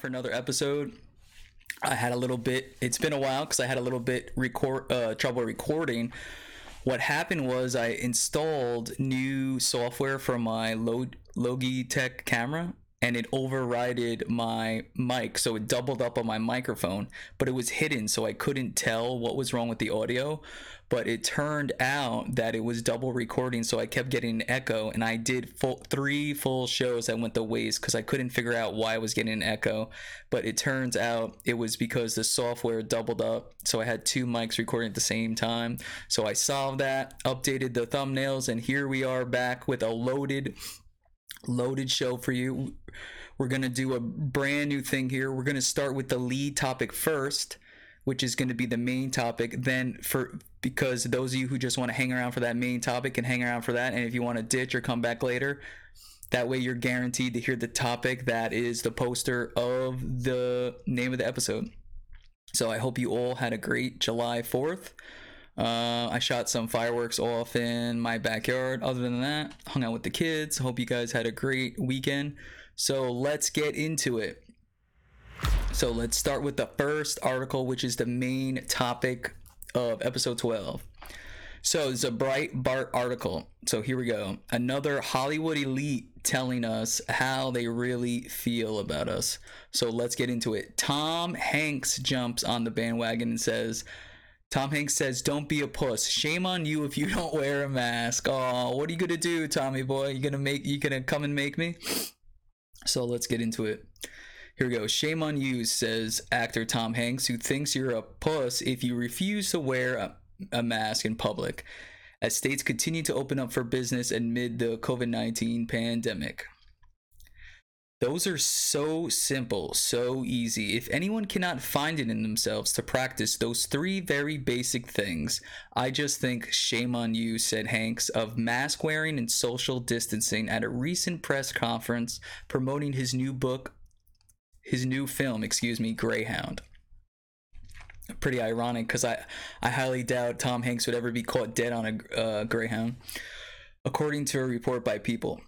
for another episode. I had a little bit. It's been a while because I had a little bit record uh, trouble recording. What happened was I installed new software for my Log- Logitech camera, and it overrided my mic, so it doubled up on my microphone. But it was hidden, so I couldn't tell what was wrong with the audio. But it turned out that it was double recording so i kept getting an echo and i did full three full shows that went the waste because i couldn't figure out why i was getting an echo. But it turns out it was because the software doubled up so i had two mics recording at the same time. So i solved that updated the thumbnails and here we are back with a loaded loaded show for you we're going to do a brand new thing here we're going to start with the lead topic first which is going to be the main topic. Then for because those of you who just want to hang around for that main topic can hang around for that, and if you want to ditch or come back later, that way you're guaranteed to hear the topic that is the poster of the name of the episode. So I hope you all had a great July 4th. Uh, I shot some fireworks off in my backyard. Other than that, hung out with the kids. Hope you guys had a great weekend. So let's get into it. So let's start with the first article, which is the main topic of episode 12. So it's a Breitbart article. So here we go. Another Hollywood elite telling us how they really feel about us. So let's get into it. Tom Hanks jumps on the bandwagon and says, Tom Hanks says, "Don't be a puss. Shame on you if you don't wear a mask." Oh, what are you gonna do, Tommy boy? You gonna make? You gonna come and make me? So let's get into it. Here we go. Shame on you, says actor Tom Hanks, who thinks you're a puss if you refuse to wear a, a mask in public, as states continue to open up for business amid the COVID 19 pandemic. Those are so simple, so easy. If anyone cannot find it in themselves to practice those three very basic things, I just think shame on you, said Hanks, of mask wearing and social distancing at a recent press conference promoting his new book, his new film, excuse me, Greyhound. Pretty ironic because I, I highly doubt Tom Hanks would ever be caught dead on a uh, Greyhound, according to a report by People.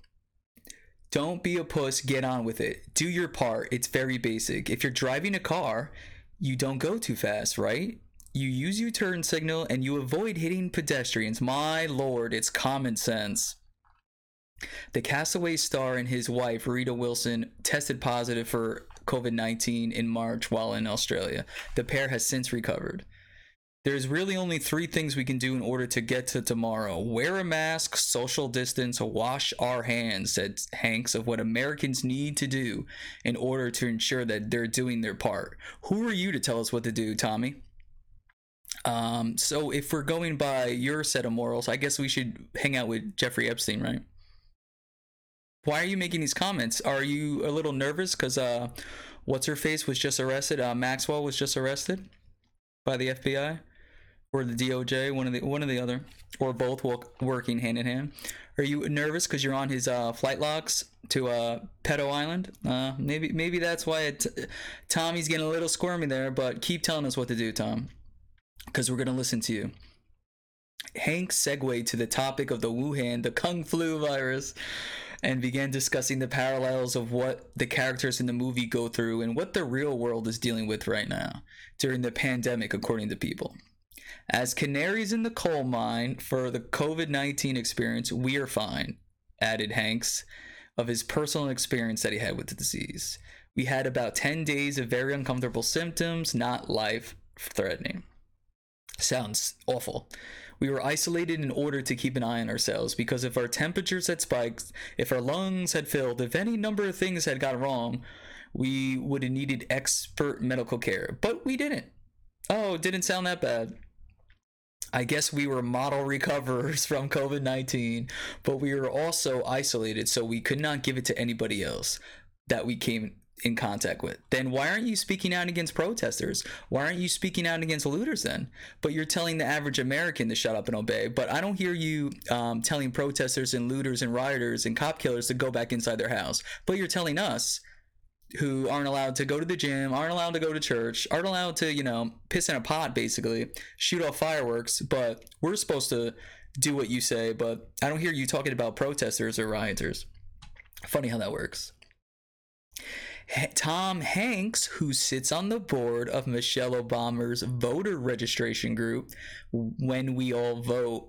Don't be a puss, get on with it. Do your part. It's very basic. If you're driving a car, you don't go too fast, right? You use your turn signal and you avoid hitting pedestrians. My lord, it's common sense. The Castaway star and his wife, Rita Wilson, tested positive for COVID 19 in March while in Australia. The pair has since recovered. There's really only three things we can do in order to get to tomorrow wear a mask, social distance, wash our hands, said Hanks, of what Americans need to do in order to ensure that they're doing their part. Who are you to tell us what to do, Tommy? Um, so, if we're going by your set of morals, I guess we should hang out with Jeffrey Epstein, right? Why are you making these comments? Are you a little nervous because uh, what's her face was just arrested? Uh, Maxwell was just arrested by the FBI or the DOJ, one of the one of the other, or both working hand in hand. Are you nervous because you're on his uh, flight logs to uh, Pedo Island? Uh, maybe maybe that's why it, Tommy's getting a little squirmy there. But keep telling us what to do, Tom, because we're gonna listen to you. Hank segued to the topic of the Wuhan, the Kung Flu virus and began discussing the parallels of what the characters in the movie go through and what the real world is dealing with right now during the pandemic, according to people. As canaries in the coal mine for the COVID 19 experience, we are fine, added Hanks of his personal experience that he had with the disease. We had about 10 days of very uncomfortable symptoms, not life threatening. Sounds awful. We were isolated in order to keep an eye on ourselves because if our temperatures had spiked, if our lungs had filled, if any number of things had gone wrong, we would have needed expert medical care. But we didn't. Oh, it didn't sound that bad. I guess we were model recoverers from COVID 19, but we were also isolated, so we could not give it to anybody else that we came in contact with, then why aren't you speaking out against protesters? Why aren't you speaking out against looters then? But you're telling the average American to shut up and obey. But I don't hear you um, telling protesters and looters and rioters and cop killers to go back inside their house. But you're telling us who aren't allowed to go to the gym, aren't allowed to go to church, aren't allowed to, you know, piss in a pot basically, shoot off fireworks, but we're supposed to do what you say, but I don't hear you talking about protesters or rioters. Funny how that works. Tom Hanks, who sits on the board of Michelle Obama's voter registration group, When We All Vote.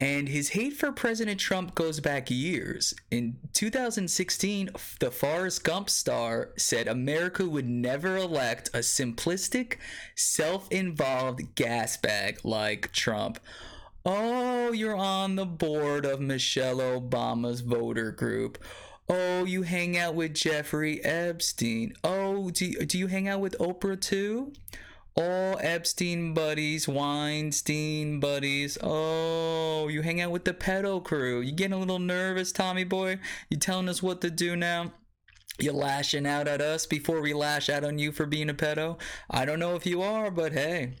And his hate for President Trump goes back years. In 2016, the Forrest Gump star said America would never elect a simplistic, self involved gas bag like Trump. Oh, you're on the board of Michelle Obama's voter group. Oh, you hang out with Jeffrey Epstein. Oh, do, do you hang out with Oprah too? All Epstein buddies, Weinstein buddies. Oh, you hang out with the pedo crew. You getting a little nervous, Tommy boy? You telling us what to do now? You lashing out at us before we lash out on you for being a pedo? I don't know if you are, but hey,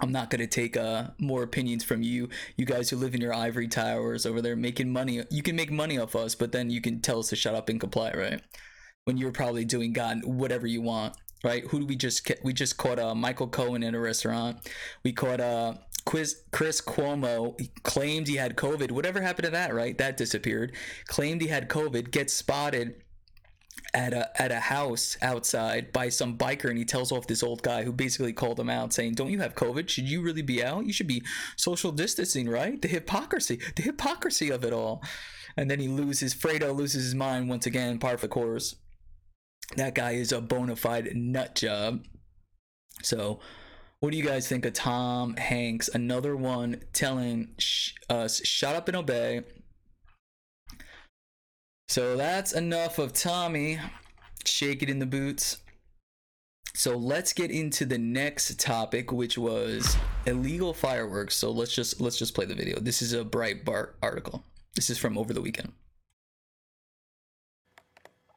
I'm not going to take uh, more opinions from you, you guys who live in your ivory towers over there making money. You can make money off us, but then you can tell us to shut up and comply, right? When you're probably doing God whatever you want, right? Who do we just we just caught uh, Michael Cohen in a restaurant. We caught uh, Quiz, Chris Cuomo he claimed he had COVID. Whatever happened to that, right? That disappeared. Claimed he had COVID. Gets spotted at a at a house outside by some biker and he tells off this old guy who basically called him out saying don't you have covid should you really be out you should be social distancing right the hypocrisy the hypocrisy of it all and then he loses fredo loses his mind once again par for the course that guy is a bona fide nut job so what do you guys think of tom hanks another one telling sh- us shut up and obey so that's enough of Tommy. Shake it in the boots. So let's get into the next topic, which was illegal fireworks. So let's just let's just play the video. This is a Breitbart article. This is from over the weekend.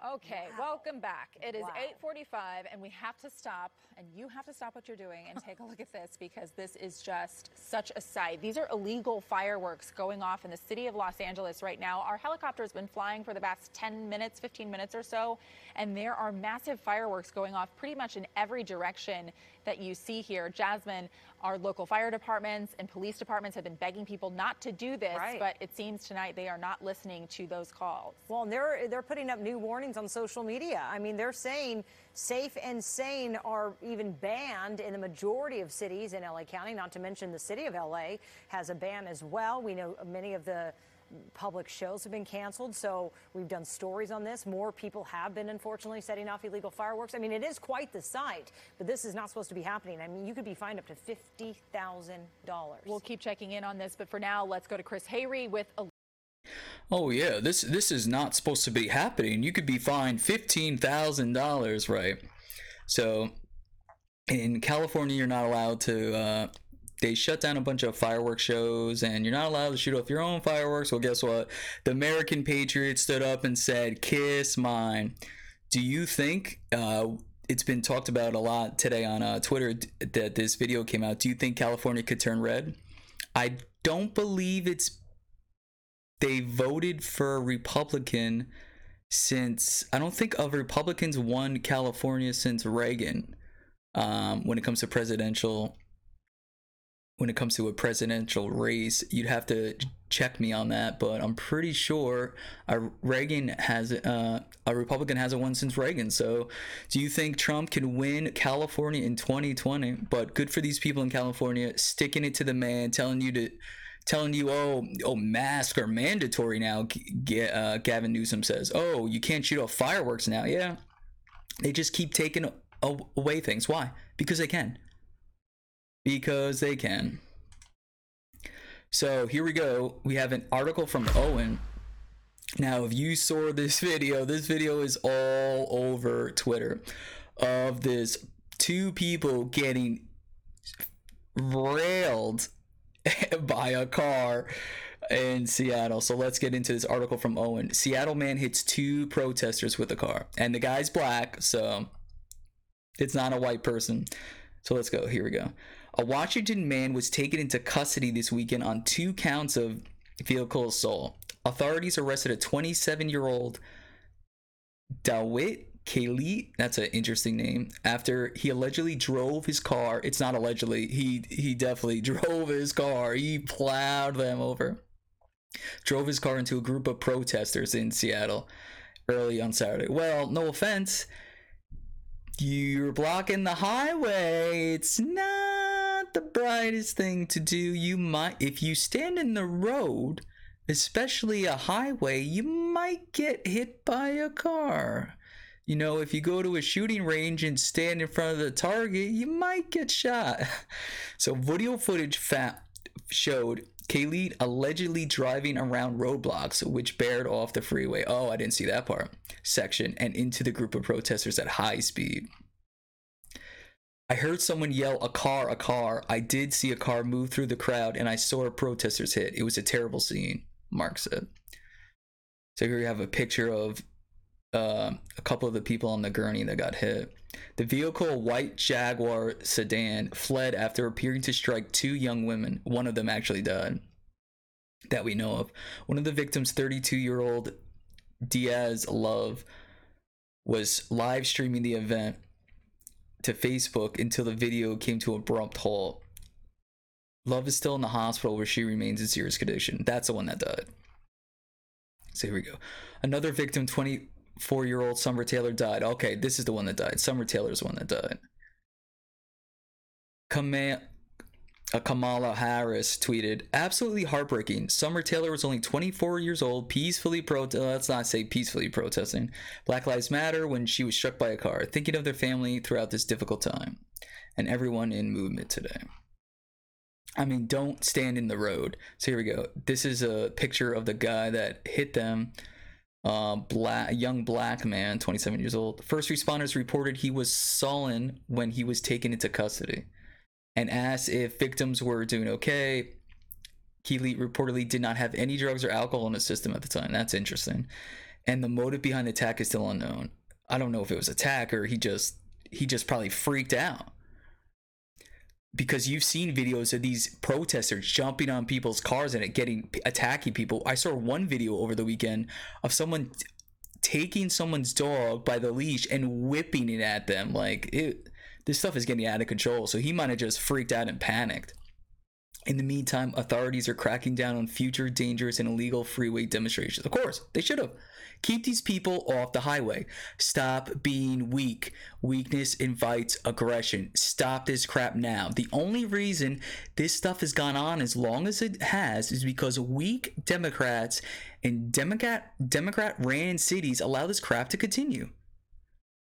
Okay, welcome back. It is wow. 8:45 and we have to stop and you have to stop what you're doing and take a look at this because this is just such a sight. These are illegal fireworks going off in the city of Los Angeles right now. Our helicopter has been flying for the past 10 minutes, 15 minutes or so, and there are massive fireworks going off pretty much in every direction that you see here. Jasmine, our local fire departments and police departments have been begging people not to do this, right. but it seems tonight they are not listening to those calls. Well, they're they're putting up new warnings on social media. I mean, they're saying safe and sane are even banned in the majority of cities in LA County, not to mention the city of LA has a ban as well. We know many of the public shows have been canceled. So we've done stories on this. More people have been, unfortunately, setting off illegal fireworks. I mean, it is quite the sight, but this is not supposed to be happening. I mean, you could be fined up to $50,000. We'll keep checking in on this, but for now, let's go to Chris Hayre with a Oh yeah, this this is not supposed to be happening. You could be fined fifteen thousand dollars, right? So, in California, you're not allowed to uh, they shut down a bunch of fireworks shows and you're not allowed to shoot off your own fireworks. Well, guess what? The American Patriots stood up and said, Kiss mine. Do you think uh, it's been talked about a lot today on uh, Twitter that this video came out? Do you think California could turn red? I don't believe it's. They voted for a Republican since. I don't think of Republicans won California since Reagan um, when it comes to presidential when it comes to a presidential race. You'd have to check me on that, but I'm pretty sure a Reagan has uh, a Republican hasn't won since Reagan. So, do you think Trump can win California in 2020? But good for these people in California sticking it to the man, telling you to. Telling you, oh, oh, masks are mandatory now. G- uh, Gavin Newsom says, oh, you can't shoot off fireworks now. Yeah, they just keep taking away things. Why? Because they can because they can. So here we go. We have an article from Owen. Now, if you saw this video, this video is all over Twitter of this two people getting railed by a car in Seattle. So let's get into this article from Owen. Seattle man hits two protesters with a car, and the guy's black, so it's not a white person. So let's go. Here we go. A Washington man was taken into custody this weekend on two counts of vehicle assault. Authorities arrested a 27 year old Dawit Kelete, that's an interesting name, after he allegedly drove his car. It's not allegedly, he, he definitely drove his car. He plowed them over. Drove his car into a group of protesters in Seattle early on Saturday. Well, no offense. You're blocking the highway. It's not the brightest thing to do. You might, if you stand in the road, especially a highway, you might get hit by a car. You know, if you go to a shooting range and stand in front of the target, you might get shot. So, video footage showed Kelete allegedly driving around roadblocks which bared off the freeway. Oh, I didn't see that part. Section and into the group of protesters at high speed. I heard someone yell, a car, a car. I did see a car move through the crowd and I saw protesters hit. It was a terrible scene, Mark said. So here we have a picture of uh, a couple of the people on the gurney that got hit. The vehicle, a white Jaguar sedan, fled after appearing to strike two young women. One of them actually died, that we know of. One of the victims, 32 year old Dias Love, was live streaming the event to Facebook until the video came to abrupt halt. Love is still in the hospital where she remains in serious condition. That's the one that died. So here we go. Another victim, 24 year old Summer Taylor died. Okay, this is the one that died. Summer Taylor's the one that died. Kama- uh, Kamala Harris tweeted, absolutely heartbreaking. Summer Taylor was only 24 years old, peacefully protest. Uh, let's not say peacefully protesting Black Lives Matter when she was struck by a car, thinking of their family throughout this difficult time, and everyone in movement today. I mean, don't stand in the road. So here we go. This is a picture of the guy that hit them uh, black, young black man, 27 years old. First responders reported he was sullen when he was taken into custody and asked if victims were doing okay. Kelete reportedly did not have any drugs or alcohol in his system at the time. That's interesting. And the motive behind the attack is still unknown. I don't know if it was attack or he just he just probably freaked out because you've seen videos of these protesters jumping on people's cars and getting attacking people. I saw one video over the weekend of someone taking someone's dog by the leash and whipping it at them. Like it, this stuff is getting out of control. So he might have just freaked out and panicked. In the meantime, authorities are cracking down on future dangerous and illegal freeway demonstrations. Of course, they should have. Keep these people off the highway. Stop being weak. Weakness invites aggression. Stop this crap now. The only reason this stuff has gone on as long as it has is because weak Democrats and Democrat Democrat ran cities allow this crap to continue.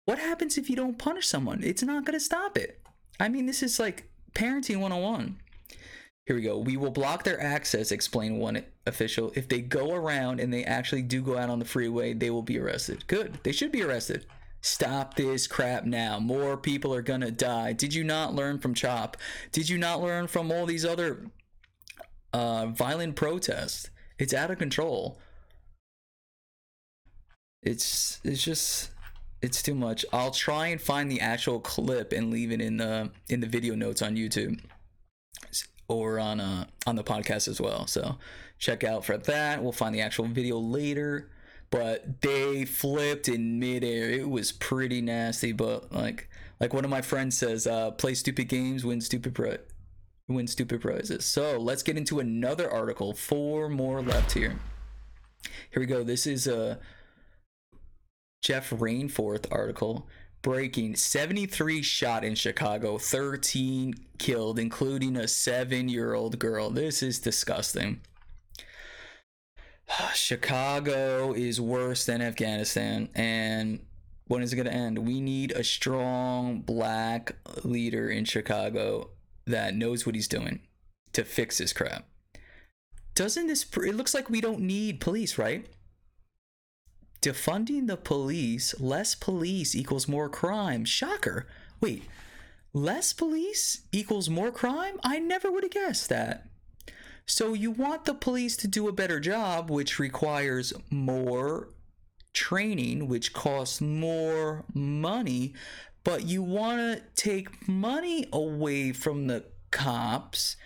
What happens if you don't punish someone? It's not going to stop it. I mean, this is like parenting 101. Here we go. We will block their access, explained one official. If they go around and they actually do go out on the freeway, they will be arrested. Good. They should be arrested. Stop this crap now. More people are gonna die. Did you not learn from CHOP? Did you not learn from all these other uh, violent protests? It's out of control. It's it's just it's too much. I'll try and find the actual clip and leave it in the in the video notes on YouTube or on uh on the podcast as well. So check out for that. We'll find the actual video later. But they flipped in midair. It was pretty nasty. But like like one of my friends says, uh, play stupid games, win stupid pri- win stupid prizes. So let's get into another article. Four more left here. Here we go. This is a Jeff Rainforth article breaking 73 shot in Chicago, 13 killed, including a seven year old girl. This is disgusting. Chicago is worse than Afghanistan. And when is it going to end? We need a strong black leader in Chicago that knows what he's doing to fix this crap. Doesn't this, it looks like we don't need police, right? Defunding the police, less police equals more crime. Shocker. Wait, less police equals more crime? I never would have guessed that. So you want the police to do a better job, which requires more training, which costs more money, but you want to take money away from the cops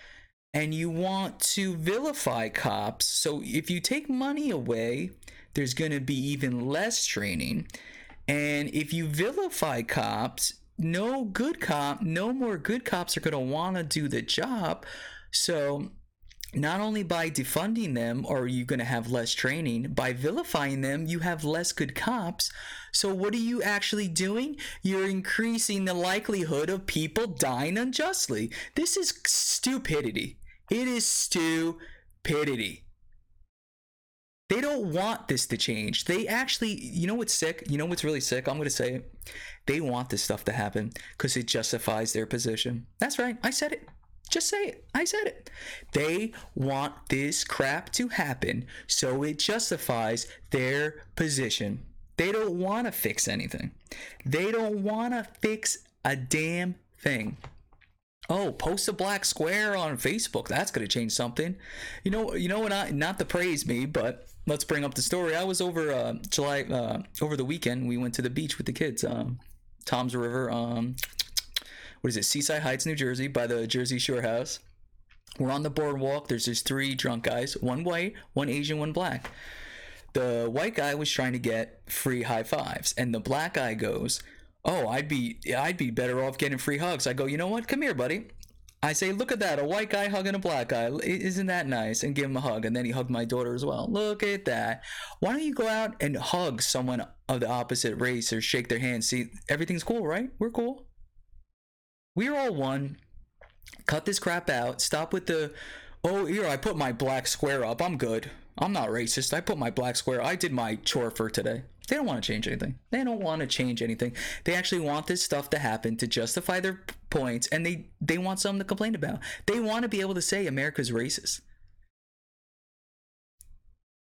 and you want to vilify cops. So if you take money away, there's going to be even less training. And if you vilify cops, no good cop, no more good cops are going to want to do the job. So not only by defunding them are you going to have less training, by vilifying them, you have less good cops. So, what are you actually doing? You're increasing the likelihood of people dying unjustly. This is stupidity. It is stupidity. They don't want this to change. They actually, you know what's sick? You know what's really sick? I'm going to say it. They want this stuff to happen because it justifies their position. That's right. I said it. Just say it. I said it. They want this crap to happen so it justifies their position. They don't want to fix anything. They don't want to fix a damn thing. Oh, post a black square on Facebook. That's going to change something. You know, you know what? I, not to praise me, but let's bring up the story. I was over uh, July uh, over the weekend. We went to the beach with the kids. Um, Tom's River. Um, what is it? Seaside Heights, New Jersey, by the Jersey Shore House. We're on the boardwalk. There's just three drunk guys, one white, one Asian, one black. The white guy was trying to get free high fives, and the black guy goes, "Oh, I'd be, I'd be better off getting free hugs." I go, "You know what? Come here, buddy." I say, "Look at that! A white guy hugging a black guy. Isn't that nice?" And give him a hug. And then he hugged my daughter as well. Look at that. Why don't you go out and hug someone of the opposite race or shake their hand? See, everything's cool, right? We're cool. We're all one. Cut this crap out. Stop with the, oh, here, I put my black square up. I'm good. I'm not racist. I put my black square. I did my chore for today. They don't want to change anything. They don't want to change anything. They actually want this stuff to happen to justify their points, and they they want something to complain about. They want to be able to say America's racist.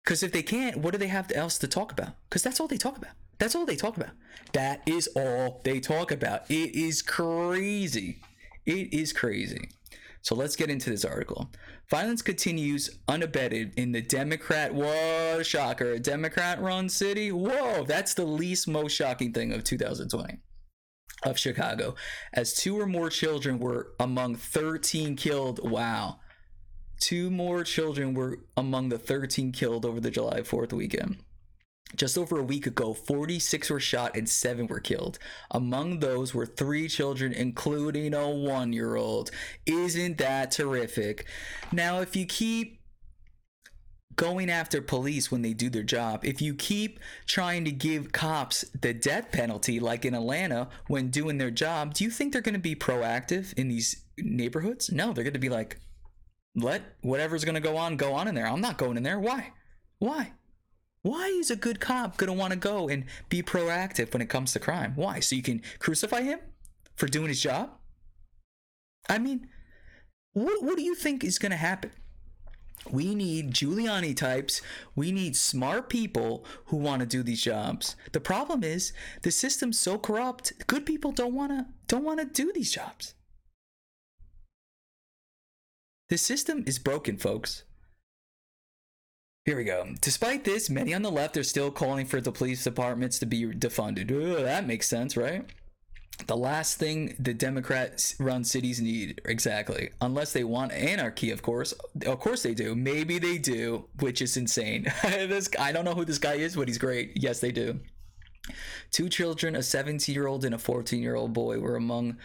Because if they can't, what do they have else to talk about? Because that's all they talk about. That's all they talk about. That is all they talk about. It is crazy. It is crazy. So let's get into this article. Violence continues unabated in the Democrat. Whoa, shocker. A Democrat run city? Whoa, that's the least most shocking thing of 2020 of Chicago. As two or more children were among 13 killed. Wow. Two more children were among the 13 killed over the July 4th weekend. Just over a week ago, 46 were shot and 7 were killed. Among those were 3 children, including a 1 year old. Isn't that terrific? Now, if you keep going after police when they do their job, if you keep trying to give cops the death penalty, like in Atlanta, when doing their job, do you think they're going to be proactive in these neighborhoods? No, they're going to be like, let whatever's going to go on go on in there. I'm not going in there. Why? Why? Why is a good cop going to want to go and be proactive when it comes to crime? Why? So you can crucify him for doing his job? I mean, what, what do you think is going to happen? We need Giuliani types. We need smart people who want to do these jobs. The problem is the system's so corrupt. Good people don't want to don't want to do these jobs. The system is broken, folks. Here we go. Despite this, many on the left are still calling for the police departments to be defunded. Ugh, that makes sense, right? The last thing the Democrats run cities need, exactly. Unless they want anarchy, of course. Of course they do. Maybe they do, which is insane. this I don't know who this guy is, but he's great. Yes, they do. Two children, a 17 year old and a 14 year old boy, were among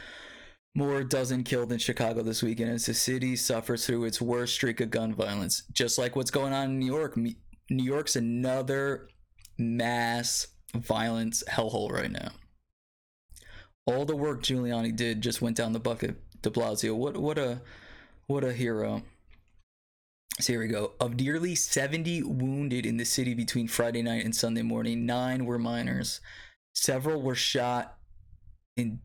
more dozen killed in Chicago this weekend as the city suffers through its worst streak of gun violence. Just like what's going on in New York. New York's another mass violence hellhole right now. All the work Giuliani did just went down the bucket. De Blasio, what what a what a hero. So here we go. Of nearly 70 wounded in the city between Friday night and Sunday morning, nine were minors. Several were shot in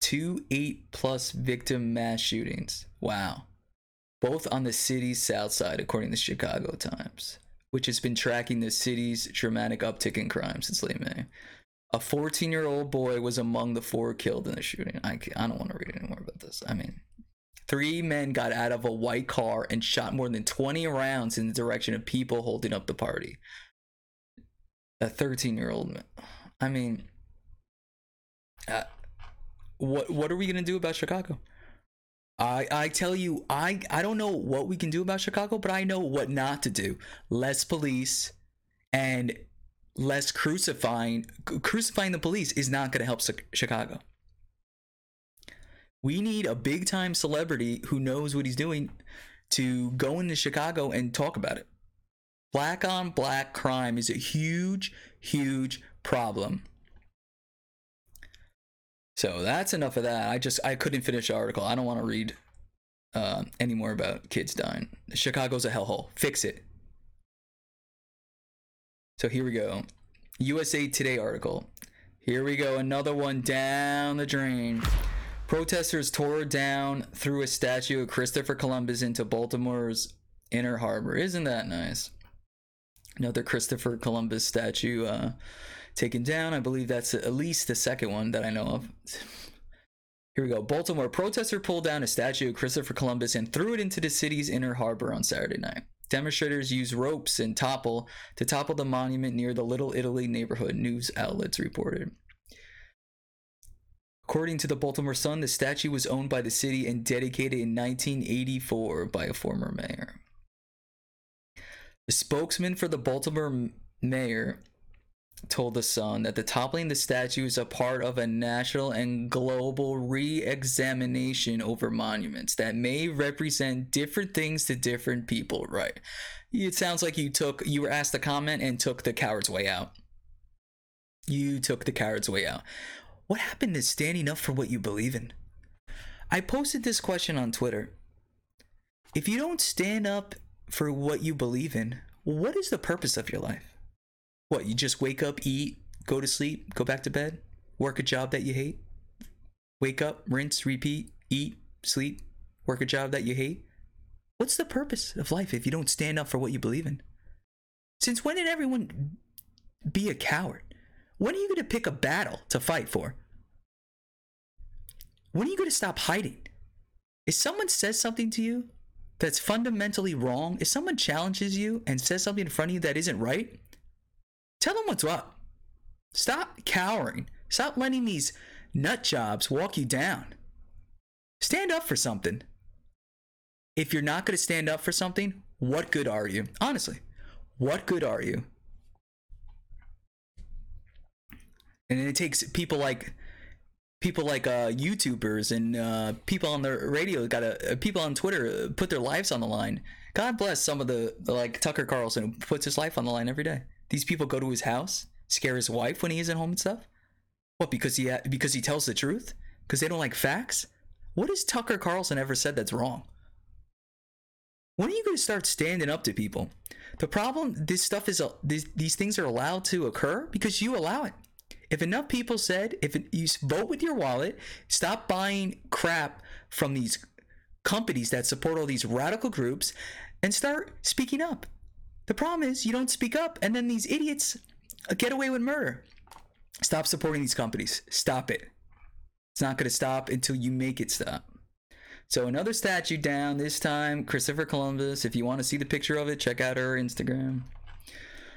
two eight plus victim mass shootings. Wow. Both on the city's south side, according to the Chicago Times, which has been tracking the city's dramatic uptick in crime since late May. A 14 year old boy was among the four killed in the shooting. I, I don't want to read anymore about this. I mean, three men got out of a white car and shot more than 20 rounds in the direction of people holding up the party. A 13 year old. I mean, uh, what what are we gonna do about Chicago? I I tell you, I I don't know what we can do about Chicago, but I know what not to do. Less police and less crucifying. Crucifying the police is not going to help Chicago. We need a big time celebrity who knows what he's doing to go into Chicago and talk about it. Black on black crime is a huge, huge problem. So that's enough of that. I just I couldn't finish the article. I don't want to read uh, any more about kids dying. Chicago's a hellhole. Fix it. So here we go. USA Today article. Here we go. Another one down the drain. Protesters tore down through a statue of Christopher Columbus into Baltimore's Inner Harbor. Isn't that nice? Another Christopher Columbus statue uh, taken down. I believe that's at least the second one that I know of. Here we go. Baltimore protester pulled down a statue of Christopher Columbus and threw it into the city's inner harbor on Saturday night. Demonstrators used ropes and topple to topple the monument near the Little Italy neighborhood, news outlets reported. According to the Baltimore Sun, the statue was owned by the city and dedicated in 1984 by a former mayor. The spokesman for the Baltimore mayor told the Sun that the toppling the statue is a part of a national and global re-examination over monuments that may represent different things to different people. Right? It sounds like you took you were asked to comment and took the coward's way out. You took the coward's way out. What happened to standing up for what you believe in? I posted this question on Twitter. If you don't stand up for what you believe in, what is the purpose of your life? What, you just wake up, eat, go to sleep, go back to bed, work a job that you hate? Wake up, rinse, repeat, eat, sleep, work a job that you hate? What's the purpose of life if you don't stand up for what you believe in? Since when did everyone be a coward? When are you going to pick a battle to fight for? When are you going to stop hiding? If someone says something to you that's fundamentally wrong, if someone challenges you and says something in front of you that isn't right, tell them what's up. Stop cowering. Stop letting these nut jobs walk you down. Stand up for something. If you're not going to stand up for something, what good are you? Honestly, what good are you? And it takes people like people like uh, YouTubers and uh, people on the radio got to uh, people on Twitter uh, put their lives on the line. God bless some of the, the like Tucker Carlson who puts his life on the line every day. These people go to his house, scare his wife when he isn't home and stuff. What? Because he ha- because he tells the truth? Because they don't like facts? What has Tucker Carlson ever said that's wrong? When are you going to start standing up to people? The problem, this stuff is, these, these things are allowed to occur because you allow it. If enough people said, if it, you vote with your wallet, stop buying crap from these companies that support all these radical groups, and start speaking up. The problem is you don't speak up, and then these idiots get away with murder. Stop supporting these companies. Stop it. It's not going to stop until you make it stop. So another statue down, this time Christopher Columbus. If you want to see the picture of it, check out our Instagram.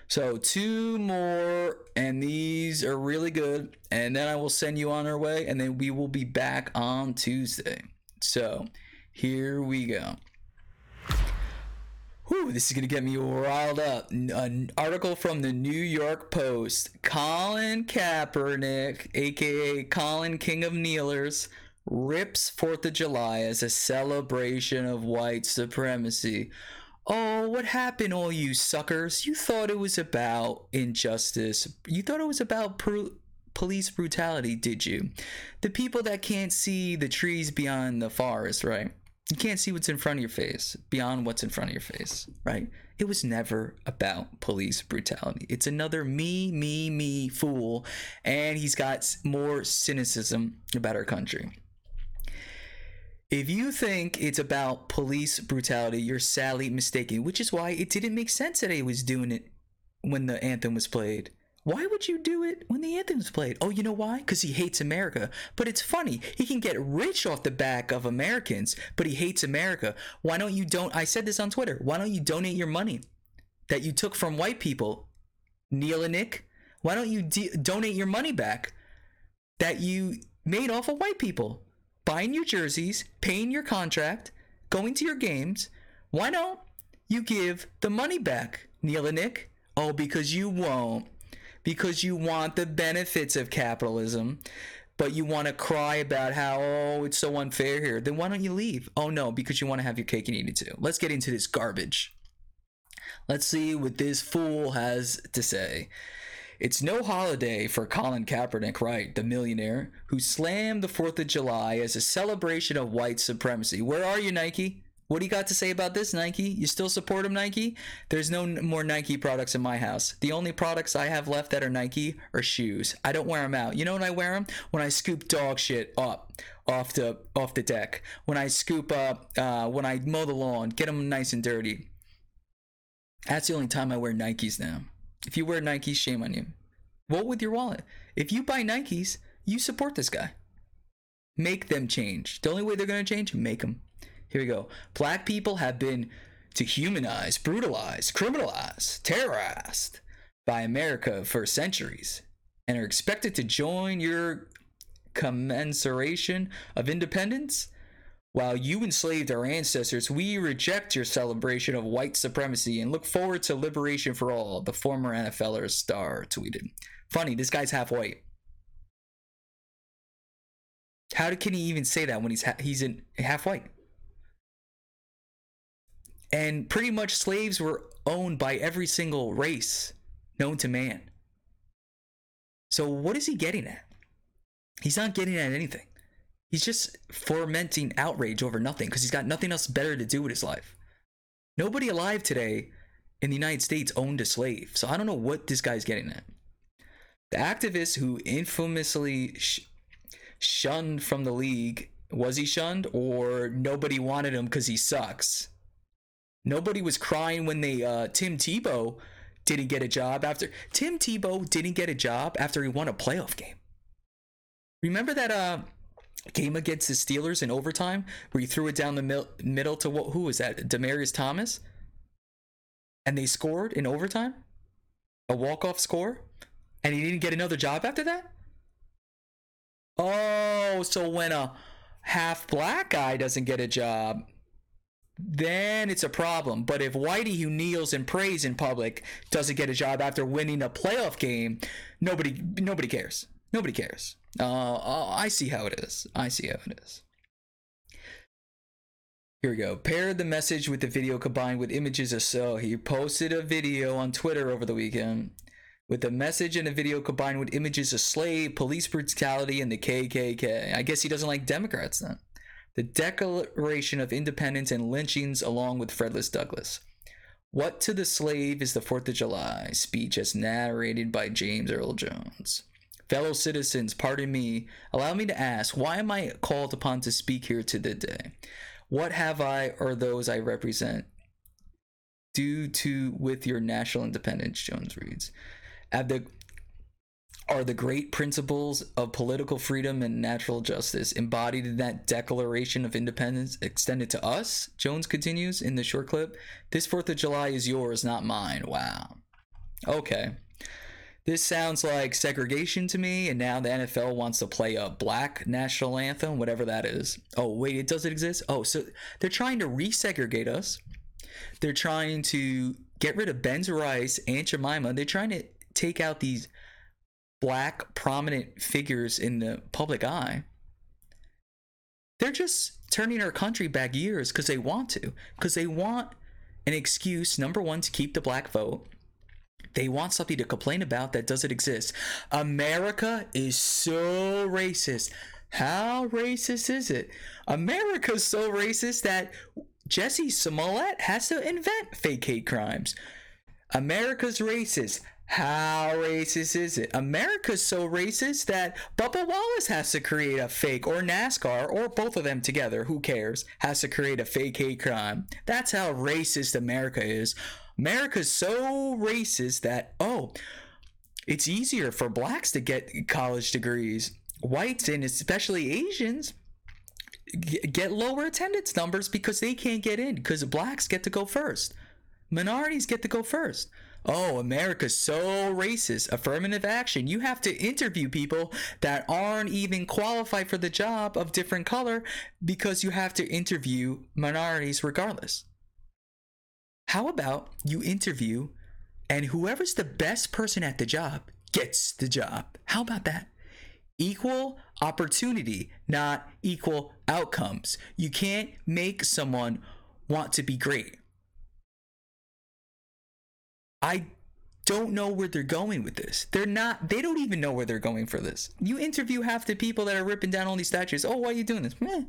So two more, and these are really good. And then I will send you on our way, and then we will be back on Tuesday. So here we go. Whew, this is gonna get me riled up. An uh, article from the New York Post. Colin Kaepernick, aka Colin King of Kneelers, rips Fourth of July as a celebration of white supremacy. Oh, what happened, all you suckers? You thought it was about injustice. You thought it was about police brutality, did you? The people that can't see the trees beyond the forest, right? You can't see what's in front of your face, beyond what's in front of your face, right? It was never about police brutality. It's another me, me, me fool, and he's got more cynicism about our country. If you think it's about police brutality, you're sadly mistaken, which is why it didn't make sense that he was doing it when the anthem was played. Why would you do it when the anthem was played? Oh, you know why? Because he hates America. But it's funny. He can get rich off the back of Americans, but he hates America. Why don't you don't? I said this on Twitter. Why don't you donate your money that you took from white people, Neil and Nick? Why don't you de- donate your money back that you made off of white people? buying your jerseys, paying your contract, going to your games. Why don't you give the money back, Neil and Nick? Oh, because you won't. Because you want the benefits of capitalism. but you want to cry about how oh it's so unfair here then why don't you leave oh no because you want to have your cake and eat it too let's get into this garbage let's see what this fool has to say it's no holiday for Colin Kaepernick, right? The millionaire who slammed the 4th of July as a celebration of white supremacy. Where are you, Nike? What do you got to say about this, Nike? You still support him, Nike? There's no more Nike products in my house. The only products I have left that are Nike are shoes. I don't wear them out. You know when I wear them? When I scoop dog shit up off the off the deck. When I scoop up, uh, when I mow the lawn, get them nice and dirty. That's the only time I wear Nikes now. If you wear Nikes, shame on you. Vote with your wallet. If you buy Nikes, you support this guy. Make them change. The only way they're going to change, make them. Here we go. Black people have been dehumanized, brutalized, criminalized, terrorized by America for centuries and are expected to join your commensuration of independence while you enslaved our ancestors, we reject your celebration of white supremacy and look forward to liberation for all, the former NFLer star tweeted. Funny, this guy's half white. How can he even say that when he's ha- he's in half white? And pretty much slaves were owned by every single race known to man. So what is he getting at? He's not getting at anything. He's just fomenting outrage over nothing because he's got nothing else better to do with his life. Nobody alive today in the United States owned a slave. So I don't know what this guy's getting at. The activist who infamously sh- shunned from the league, was he shunned or nobody wanted him because he sucks? Nobody was crying when they uh, Tim Tebow didn't get a job after Tim Tebow didn't get a job after he won a playoff game. Remember that uh game against the Steelers in overtime where he threw it down the mil- middle to what? Who was that? Demaryius Thomas, and they scored in overtime, a walk off score, and he didn't get another job after that. Oh, so when a half black guy doesn't get a job, then it's a problem. But if Whitey, who kneels and prays in public, doesn't get a job after winning a playoff game, nobody nobody cares. Nobody cares. Uh, I see how it is. I see how it is. Here we go. Paired the message with the video combined with images of so he posted a video on Twitter over the weekend with the message and a video combined with images of slave, police brutality, and the KKK. I guess he doesn't like Democrats then. The Declaration of Independence and lynchings along with Frederick Douglass. What to the Slave is the Fourth of July speech as narrated by James Earl Jones. Fellow citizens, pardon me, allow me to ask, why am I called upon to speak here today? What have I or those I represent due to with your national independence, Jones reads. At the are the great principles of political freedom and natural justice embodied in that Declaration of Independence extended to us? Jones continues in the short clip. This 4th of July is yours, not mine. Wow. Okay. This sounds like segregation to me, and now the NFL wants to play a black national anthem, whatever that is. Oh, wait, it doesn't exist? Oh, so they're trying to resegregate us. They're trying to get rid of Ben's Rice, Aunt Jemima. They're trying to take out these black prominent figures in the public eye. They're just turning our country back years because they want to, because they want an excuse, number one, to keep the black vote. They want something to complain about that doesn't exist. America is so racist. How racist is it? America's so racist that Jussie Smollett has to invent fake hate crimes. America's racist. How racist is it? America's so racist that Bubba Wallace has to create a fake, or NASCAR, or both of them together, who cares, has to create a fake hate crime. That's how racist America is. America's so racist that, oh, it's easier for blacks to get college degrees. Whites and especially Asians get lower attendance numbers because they can't get in because blacks get to go first. Minorities get to go first. Oh, America's so racist. Affirmative action. You have to interview people that aren't even qualified for the job of different color because you have to interview minorities regardless. How about you interview and whoever's the best person at the job gets the job? How about that? Equal opportunity, not equal outcomes. You can't make someone want to be great. I don't know where they're going with this. They're not, they don't even know where they're going for this. You interview half the people that are ripping down all these statues. Oh, why are you doing this? Meh.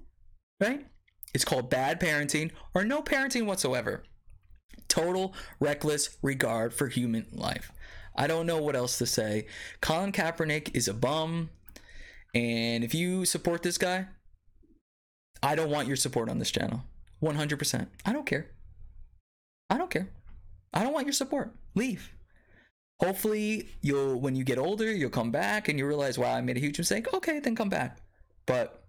Right? It's called bad parenting or no parenting whatsoever. Total reckless regard for human life. I don't know what else to say. Colin Kaepernick is a bum. And if you support this guy, I don't want your support on this channel. 100%. I don't care. I don't care. I don't want your support. Leave. Hopefully, you'll when you get older, you'll come back and you realize, wow, I made a huge mistake. Okay, then come back. But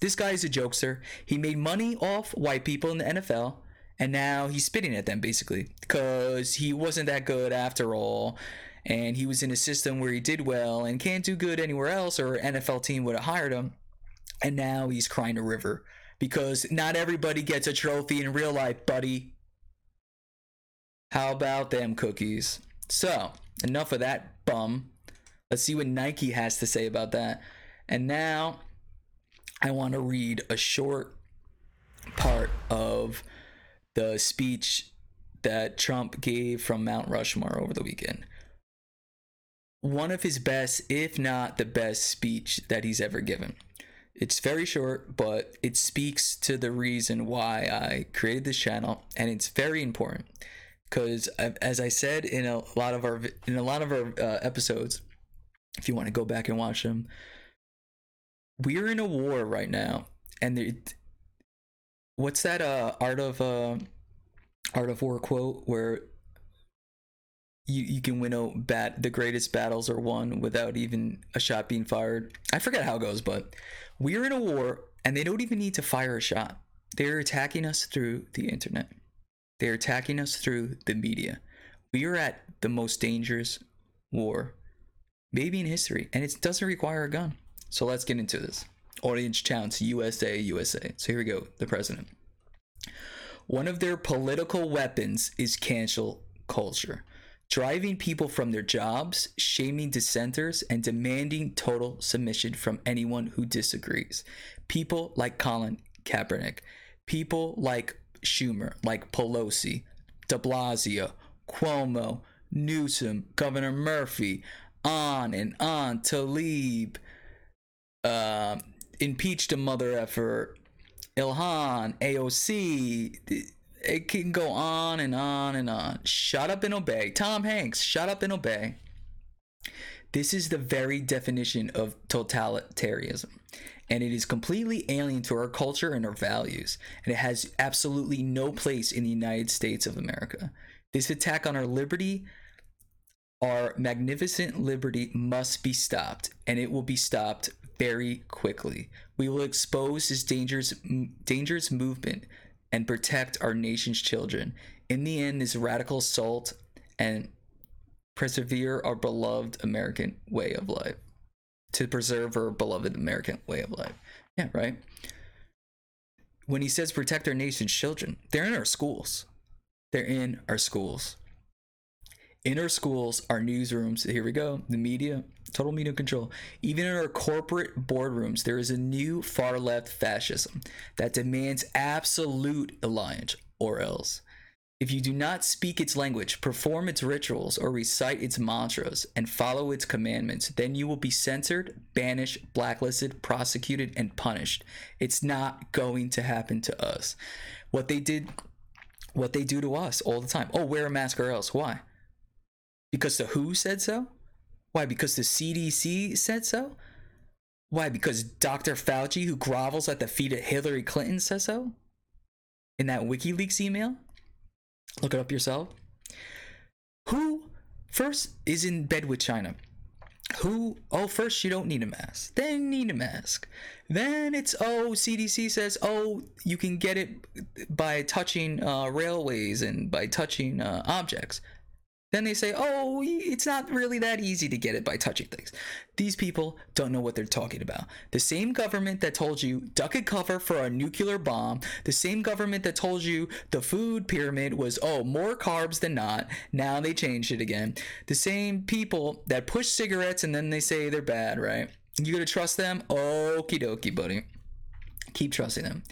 this guy is a jokester. He made money off white people in the NFL, and now he's spitting at them basically because he wasn't that good after all. And he was in a system where he did well and can't do good anywhere else, or NFL team would have hired him. And now he's crying a river because not everybody gets a trophy in real life, buddy. How about them cookies? So, enough of that bum. Let's see what Nike has to say about that. And now I want to read a short part of the speech that Trump gave from Mount Rushmore over the weekend. One of his best, if not the best, speech that he's ever given. It's very short, but it speaks to the reason why I created this channel, and it's very important because, as I said in a lot of our in a lot of our uh, episodes, if you want to go back and watch them, we're in a war right now, and there, what's that uh, art of uh, art of war quote where you, you can win a bat the greatest battles are won without even a shot being fired. I forget how it goes, but we're in a war and they don't even need to fire a shot. They're attacking us through the internet. They're attacking us through the media. We are at the most dangerous war, maybe in history, and it doesn't require a gun. So let's get into this. Audience challenge USA, USA. So here we go. The president. One of their political weapons is cancel culture, driving people from their jobs, shaming dissenters, and demanding total submission from anyone who disagrees. People like Colin Kaepernick, people like Schumer, like Pelosi, de Blasio, Cuomo, Newsom, Governor Murphy, on and on, Tlaib, uh, impeached a mother effort, Ilhan, AOC. It can go on and on and on. Shut up and obey. Tom Hanks, shut up and obey. This is the very definition of totalitarianism. And it is completely alien to our culture and our values. And it has absolutely no place in the United States of America. This attack on our liberty, our magnificent liberty, must be stopped. And it will be stopped very quickly. We will expose this dangerous, dangerous movement and protect our nation's children. In the end, this radical assault and persevere our beloved American way of life. To preserve our beloved American way of life. Yeah, right? When he says protect our nation's children, they're in our schools. They're in our schools. In our schools, our newsrooms, here we go, the media, total media control. Even in our corporate boardrooms, there is a new far left fascism that demands absolute alliance or else. If you do not speak its language, perform its rituals, or recite its mantras and follow its commandments, then you will be censored, banished, blacklisted, prosecuted, and punished. It's not going to happen to us. What they did, what they do to us all the time. Oh, wear a mask or else. Why? Because the WHO said so? Why? Because the CDC said so? Why? Because Dr. Fauci, who grovels at the feet of Hillary Clinton, says so? In that WikiLeaks email? Look it up yourself. Who first is in bed with China? Who, oh, first you don't need a mask, then you need a mask. Then it's, oh, CDC says, oh, you can get it by touching uh, railways and by touching uh, objects. Then they say, oh, it's not really that easy to get it by touching things. These people don't know what they're talking about. The same government that told you duck and cover for a nuclear bomb, the same government that told you the food pyramid was, oh, more carbs than not. Now they changed it again. The same people that push cigarettes and then they say they're bad, right? You gonna trust them? Okie dokie, buddy. Keep trusting them.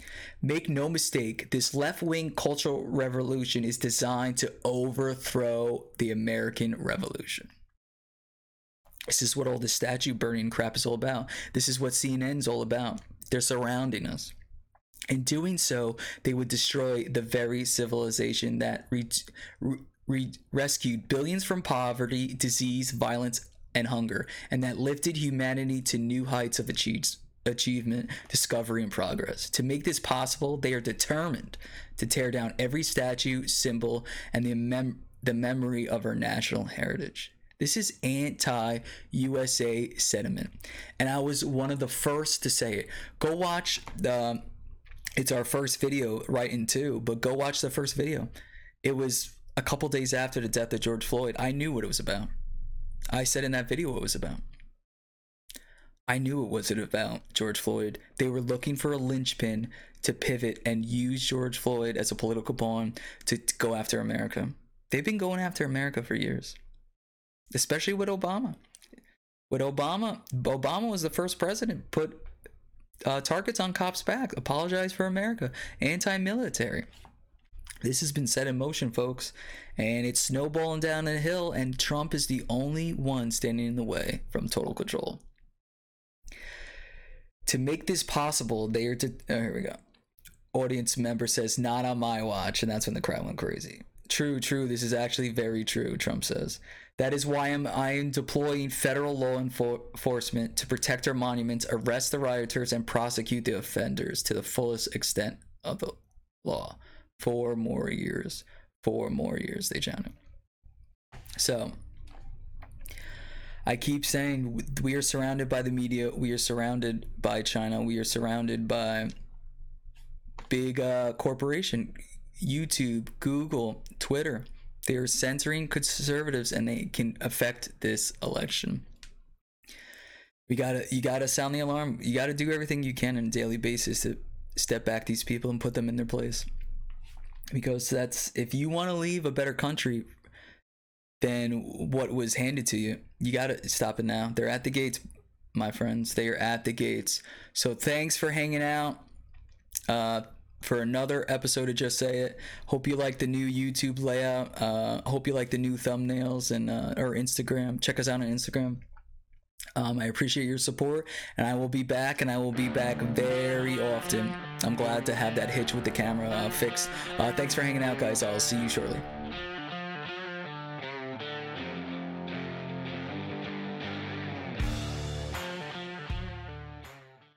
Make no mistake, this left wing cultural revolution is designed to overthrow the American Revolution. This is what all this statue burning crap is all about. This is what CNN's all about. They're surrounding us. In doing so, they would destroy the very civilization that re- re- rescued billions from poverty, disease, violence, and hunger, and that lifted humanity to new heights of achievement achievement, discovery, and progress. To make this possible, they are determined to tear down every statue, symbol, and the, mem- the memory of our national heritage. This is anti USA sentiment. And I was one of the first to say it. Go watch the, it's our first video right in two, but go watch the first video. It was a couple days after the death of George Floyd. I knew what it was about. I said in that video what it was about. I knew it wasn't about George Floyd. They were looking for a linchpin to pivot and use George Floyd as a political pawn to, go after America. They've been going after America for years, especially with Obama. With Obama, Obama was the first president put uh, targets on cops' back, apologize for America, anti-military. This has been set in motion, folks, and it's snowballing down the hill, and Trump is the only one standing in the way from total control. To make this possible, they are to. Oh, here we go. Audience member says, "Not on my watch," and that's when the crowd went crazy. True, true. This is actually very true. Trump says. That is why I'm I am deploying federal law enforcement to protect our monuments, arrest the rioters, and prosecute the offenders to the fullest extent of the law. Four more years. Four more years. They chanted. So I keep saying we are surrounded by the media, we are surrounded by China, we are surrounded by big uh, corporation, YouTube, Google, Twitter. They are censoring conservatives, and they can affect this election. We gotta, you gotta sound the alarm. You gotta do everything you can on a daily basis to step back these people and put them in their place. Because that's if you want to leave a better country than what was handed to you. You got to stop it now. They're at the gates, my friends. They are at the gates. So thanks for hanging out. Uh, for another episode of Jess Say It. Hope you like the new YouTube layout. Uh, hope you like the new thumbnails and uh, or Instagram. Check us out on Instagram. Um, I appreciate your support, and I will be back, and I will be back very often. I'm glad to have that hitch with the camera uh, fixed. Uh, thanks for hanging out, guys. I'll see you shortly.